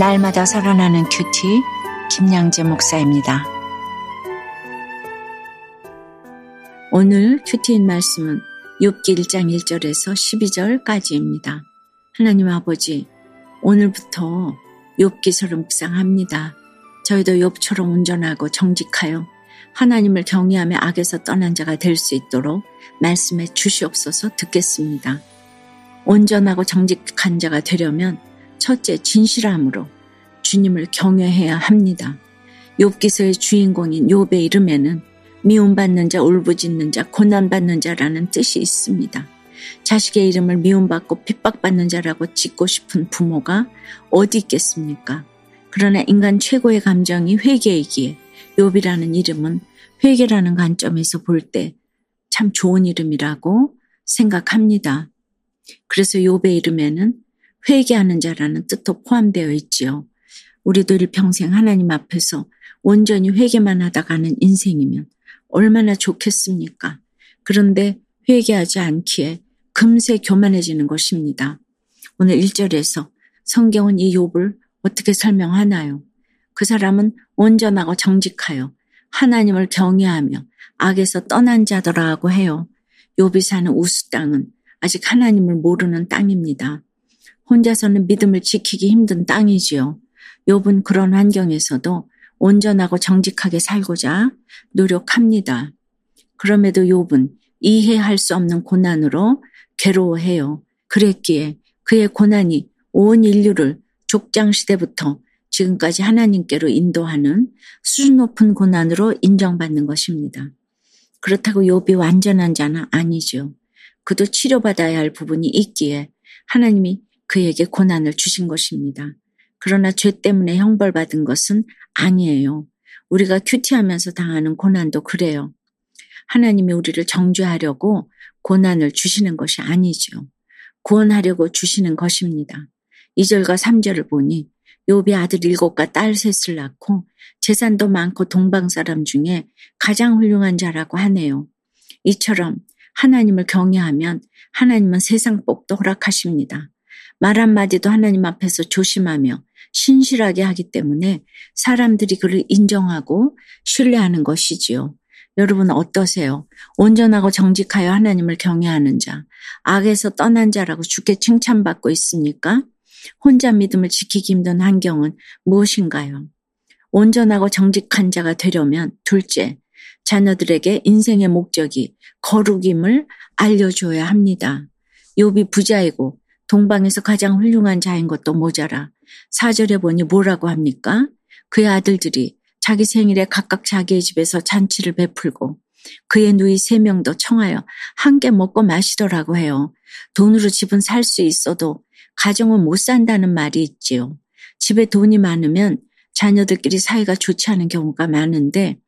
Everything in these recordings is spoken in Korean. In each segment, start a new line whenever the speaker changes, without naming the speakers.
날마다 살아나는 QT 김양재 목사입니다. 오늘 큐티인 말씀은 욥기 1장 1절에서 12절까지입니다. 하나님 아버지, 오늘부터 욥기서를 묵상합니다. 저희도 욥처럼 온전하고 정직하여 하나님을 경외하며 악에서 떠난 자가 될 수 있도록 말씀해 주시옵소서 듣겠습니다. 온전하고 정직한 자가 되려면 첫째 진실함으로 주님을 경외해야 합니다. 욥기서의 주인공인 욥의 이름에는 미움받는 자, 울부짖는 자, 고난받는 자라는 뜻이 있습니다. 자식의 이름을 미움받고 핍박받는 자라고 짓고 싶은 부모가 어디 있겠습니까? 그러나 인간 최고의 감정이 회개이기에 욥이라는 이름은 회개라는 관점에서 볼 때 참 좋은 이름이라고 생각합니다. 그래서 욥의 이름에는 회개하는 자라는 뜻도 포함되어 있지요. 우리도 일평생 하나님 앞에서 온전히 회개만 하다 가는 인생이면 얼마나 좋겠습니까? 그런데 회개하지 않기에 금세 교만해지는 것입니다. 오늘 1절에서 성경은 이 욥을 어떻게 설명하나요? 그 사람은 온전하고 정직하여 하나님을 경외하며 악에서 떠난 자더라고 해요. 욥이 사는 우스 땅은 아직 하나님을 모르는 땅입니다. 혼자서는 믿음을 지키기 힘든 땅이지요. 욥은 그런 환경에서도 온전하고 정직하게 살고자 노력합니다. 그럼에도 욥은 이해할 수 없는 고난으로 괴로워해요. 그랬기에 그의 고난이 온 인류를 족장 시대부터 지금까지 하나님께로 인도하는 수준 높은 고난으로 인정받는 것입니다. 그렇다고 욥이 완전한 자는 아니죠. 그도 치료받아야 할 부분이 있기에 하나님이 그에게 고난을 주신 것입니다. 그러나 죄 때문에 형벌받은 것은 아니에요. 우리가 큐티하면서 당하는 고난도 그래요. 하나님이 우리를 정죄하려고 고난을 주시는 것이 아니죠. 구원하려고 주시는 것입니다. 2절과 3절을 보니 요비 아들 일곱과 딸 셋을 낳고 재산도 많고 동방 사람 중에 가장 훌륭한 자라고 하네요. 이처럼 하나님을 경외하면 하나님은 세상 복도 허락하십니다. 말 한마디도 하나님 앞에서 조심하며 신실하게 하기 때문에 사람들이 그를 인정하고 신뢰하는 것이지요. 여러분 어떠세요? 온전하고 정직하여 하나님을 경외하는 자, 악에서 떠난 자라고 주께 칭찬받고 있습니까? 혼자 믿음을 지키기 힘든 환경은 무엇인가요? 온전하고 정직한 자가 되려면 둘째, 자녀들에게 인생의 목적이 거룩임을 알려줘야 합니다. 욥이 부자이고 동방에서 가장 훌륭한 자인 것도 모자라 사절에 보니 뭐라고 합니까? 그의 아들들이 자기 생일에 각각 자기의 집에서 잔치를 베풀고 그의 누이 세 명도 청하여 함께 먹고 마시더라고 해요. 돈으로 집은 살 수 있어도 가정은 못 산다는 말이 있지요. 집에 돈이 많으면 자녀들끼리 사이가 좋지 않은 경우가 많은데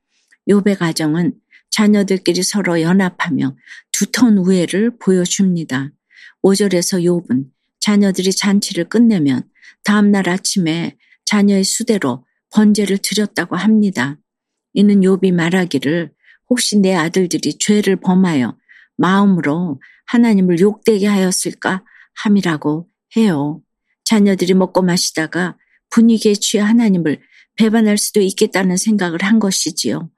요배 가정은 자녀들끼리 서로 연합하며 두터운 우애를 보여줍니다. 5절에서 욥은 자녀들이 잔치를 끝내면 다음날 아침에 자녀의 수대로 번제를 드렸다고 합니다. 이는 욥이 말하기를 혹시 내 아들들이 죄를 범하여 마음으로 하나님을 욕되게 하였을까 함이라고 해요. 자녀들이 먹고 마시다가 분위기에 취해 하나님을 배반할 수도 있겠다는 생각을 한 것이지요.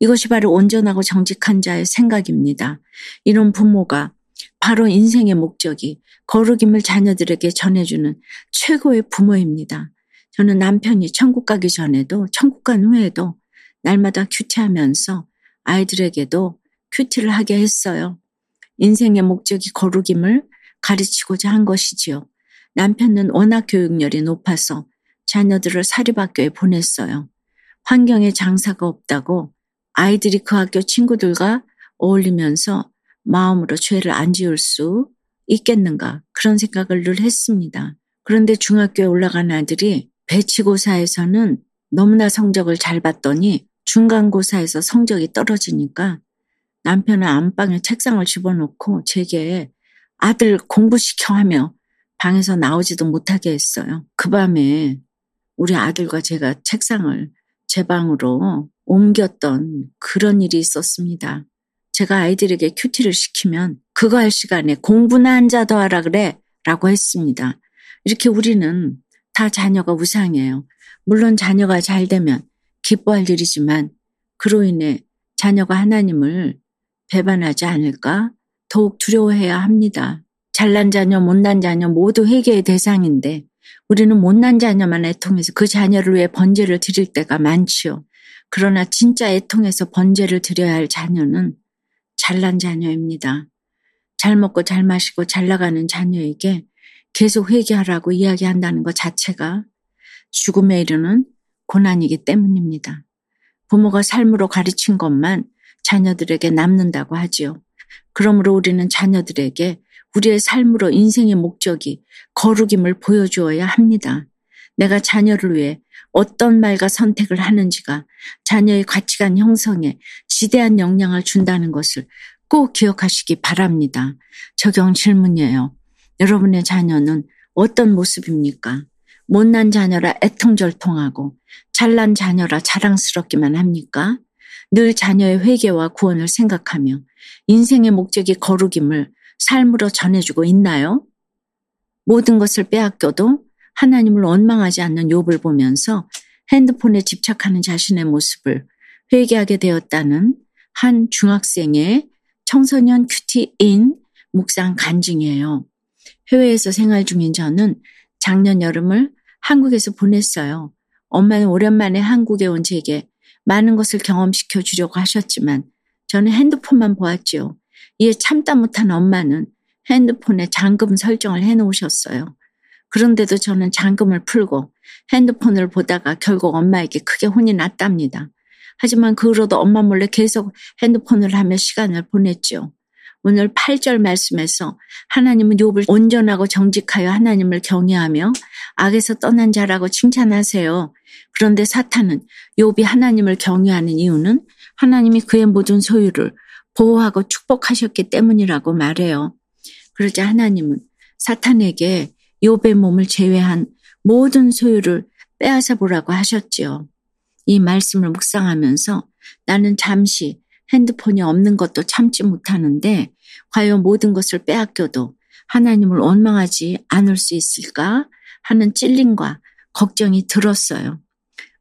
이것이 바로 온전하고 정직한 자의 생각입니다. 이런 부모가 바로 인생의 목적이 거룩임을 자녀들에게 전해주는 최고의 부모입니다. 저는 남편이 천국 가기 전에도 천국 간 후에도 날마다 큐티하면서 아이들에게도 큐티를 하게 했어요. 인생의 목적이 거룩임을 가르치고자 한 것이지요. 남편은 워낙 교육열이 높아서 자녀들을 사립학교에 보냈어요. 환경에 장사가 없다고 아이들이 그 학교 친구들과 어울리면서 마음으로 죄를 안 지을 수 있겠는가 그런 생각을 늘 했습니다. 그런데 중학교에 올라간 아들이 배치고사에서는 너무나 성적을 잘 봤더니 중간고사에서 성적이 떨어지니까 남편은 안방에 책상을 집어넣고 제게 아들 공부시켜 하며 방에서 나오지도 못하게 했어요. 그 밤에 우리 아들과 제가 책상을 제 방으로 옮겼던 그런 일이 있었습니다. 제가 아이들에게 큐티를 시키면 그거 할 시간에 공부나 앉아 더 하라 그래 라고 했습니다. 이렇게 우리는 다 자녀가 우상이에요. 물론 자녀가 잘 되면 기뻐할 일이지만 그로 인해 자녀가 하나님을 배반하지 않을까 더욱 두려워해야 합니다. 잘난 자녀, 못난 자녀 모두 회개의 대상인데 우리는 못난 자녀만 애통해서 그 자녀를 위해 번제를 드릴 때가 많지요. 그러나 진짜 애통해서 번제를 드려야 할 자녀는 잘난 자녀입니다. 잘 먹고 잘 마시고 잘 나가는 자녀에게 계속 회개하라고 이야기한다는 것 자체가 죽음에 이르는 고난이기 때문입니다. 부모가 삶으로 가르친 것만 자녀들에게 남는다고 하지요. 그러므로 우리는 자녀들에게 우리의 삶으로 인생의 목적이 거룩임을 보여주어야 합니다. 내가 자녀를 위해 어떤 말과 선택을 하는지가 자녀의 가치관 형성에 지대한 영향을 준다는 것을 꼭 기억하시기 바랍니다. 적용 질문이에요. 여러분의 자녀는 어떤 모습입니까? 못난 자녀라 애통절통하고 잘난 자녀라 자랑스럽기만 합니까? 늘 자녀의 회개와 구원을 생각하며 인생의 목적이 거룩임을 삶으로 전해주고 있나요? 모든 것을 빼앗겨도 하나님을 원망하지 않는 욥을 보면서 핸드폰에 집착하는 자신의 모습을 회개하게 되었다는 한 중학생의 청소년 큐티인 묵상 간증이에요. 해외에서 생활 중인 저는 작년 여름을 한국에서 보냈어요. 엄마는 오랜만에 한국에 온 제게 많은 것을 경험시켜 주려고 하셨지만 저는 핸드폰만 보았지요. 이에 참다 못한 엄마는 핸드폰에 잠금 설정을 해 놓으셨어요. 그런데도 저는 잠금을 풀고 핸드폰을 보다가 결국 엄마에게 크게 혼이 났답니다. 하지만 그 후로도 엄마 몰래 계속 핸드폰을 하며 시간을 보냈지요. 오늘 8절 말씀에서 하나님은 욥을 온전하고 정직하여 하나님을 경외하며 악에서 떠난 자라고 칭찬하세요. 그런데 사탄은 욥이 하나님을 경외하는 이유는 하나님이 그의 모든 소유를 보호하고 축복하셨기 때문이라고 말해요. 그러자 하나님은 사탄에게 욥의 몸을 제외한 모든 소유를 빼앗아 보라고 하셨지요. 이 말씀을 묵상하면서 나는 잠시 핸드폰이 없는 것도 참지 못하는데 과연 모든 것을 빼앗겨도 하나님을 원망하지 않을 수 있을까 하는 찔림과 걱정이 들었어요.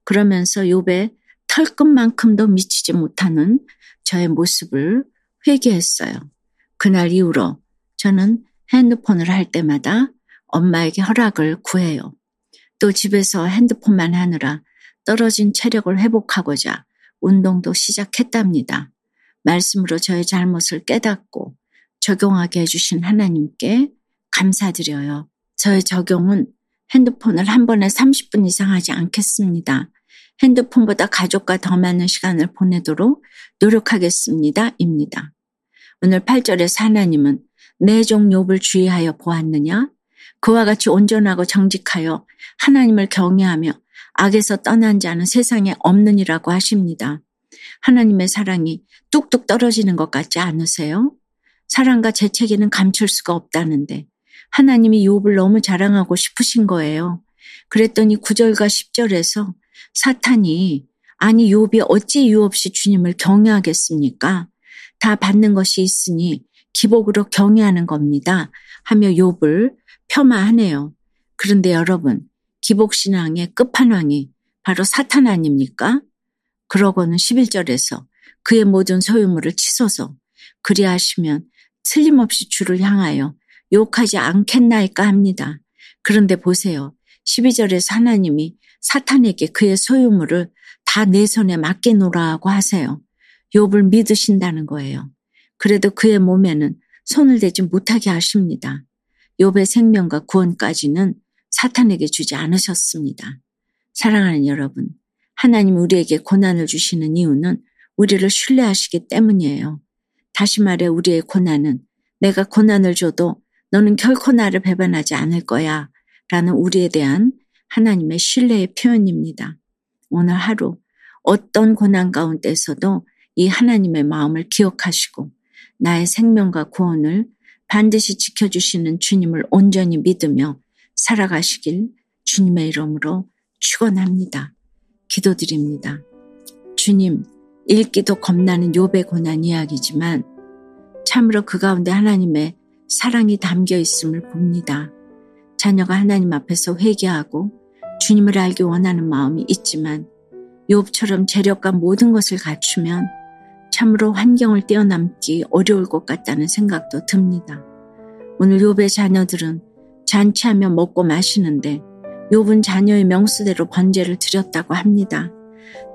그러면서 욥의 털끝만큼도 미치지 못하는 저의 모습을 회개했어요. 그날 이후로 저는 핸드폰을 할 때마다 엄마에게 허락을 구해요. 또 집에서 핸드폰만 하느라 떨어진 체력을 회복하고자 운동도 시작했답니다. 말씀으로 저의 잘못을 깨닫고 적용하게 해주신 하나님께 감사드려요. 저의 적용은 핸드폰을 한 번에 30분 이상 하지 않겠습니다. 핸드폰보다 가족과 더 많은 시간을 보내도록 노력하겠습니다. 입니다. 오늘 8절에서 하나님은 내 종 욥을 주의하여 보았느냐? 그와 같이 온전하고 정직하여 하나님을 경외하며 악에서 떠난 자는 세상에 없느니라고 하십니다. 하나님의 사랑이 뚝뚝 떨어지는 것 같지 않으세요? 사랑과 재채기는 감출 수가 없다는데 하나님이 욥을 너무 자랑하고 싶으신 거예요. 그랬더니 9절과 10절에서 사탄이 아니 욥이 어찌 이유 없이 주님을 경외하겠습니까? 다 받는 것이 있으니 기복으로 경외하는 겁니다. 하며 욥을 폄하하네요. 그런데 여러분, 기복신앙의 끝판왕이 바로 사탄 아닙니까? 그러고는 11절에서 그의 모든 소유물을 치소서 그리하시면 틀림없이 주를 향하여 욕하지 않겠나이까 합니다. 그런데 보세요. 12절에서 하나님이 사탄에게 그의 소유물을 다 내 손에 맡겨놓으라고 하세요. 욥을 믿으신다는 거예요. 그래도 그의 몸에는 손을 대지 못하게 하십니다. 욥의 생명과 구원까지는 사탄에게 주지 않으셨습니다. 사랑하는 여러분, 하나님 우리에게 고난을 주시는 이유는 우리를 신뢰하시기 때문이에요. 다시 말해 우리의 고난은 내가 고난을 줘도 너는 결코 나를 배반하지 않을 거야 라는 우리에 대한 하나님의 신뢰의 표현입니다. 오늘 하루 어떤 고난 가운데서도 이 하나님의 마음을 기억하시고 나의 생명과 구원을 반드시 지켜주시는 주님을 온전히 믿으며 살아가시길 주님의 이름으로 축원합니다. 기도드립니다. 주님, 읽기도 겁나는 욥의 고난 이야기지만 참으로 그 가운데 하나님의 사랑이 담겨 있음을 봅니다. 자녀가 하나님 앞에서 회개하고 주님을 알기 원하는 마음이 있지만 욥처럼 재력과 모든 것을 갖추면 참으로 환경을 뛰어넘기 어려울 것 같다는 생각도 듭니다. 오늘 욥의 자녀들은 잔치하며 먹고 마시는데 욥은 자녀의 명수대로 번제를 드렸다고 합니다.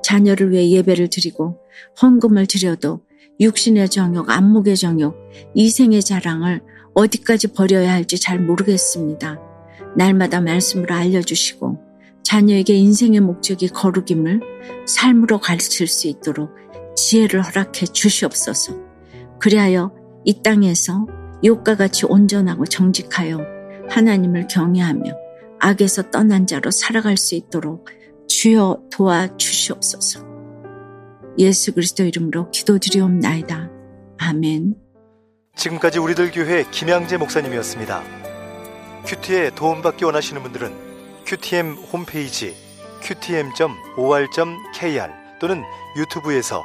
자녀를 위해 예배를 드리고 헌금을 드려도 육신의 정욕, 안목의 정욕, 이생의 자랑을 어디까지 버려야 할지 잘 모르겠습니다. 날마다 말씀으로 알려주시고 자녀에게 인생의 목적이 거룩임을 삶으로 가르칠 수 있도록 지혜를 허락해 주시옵소서. 그리하여 이 땅에서 욕과 같이 온전하고 정직하여 하나님을 경외하며 악에서 떠난 자로 살아갈 수 있도록 주여 도와 주시옵소서. 예수 그리스도 이름으로 기도드리옵나이다. 아멘.
지금까지 우리들 교회 김양재 목사님이었습니다. 큐티에 도움받기 원하시는 분들은 큐티엠 홈페이지 qtm.or.kr 또는 유튜브에서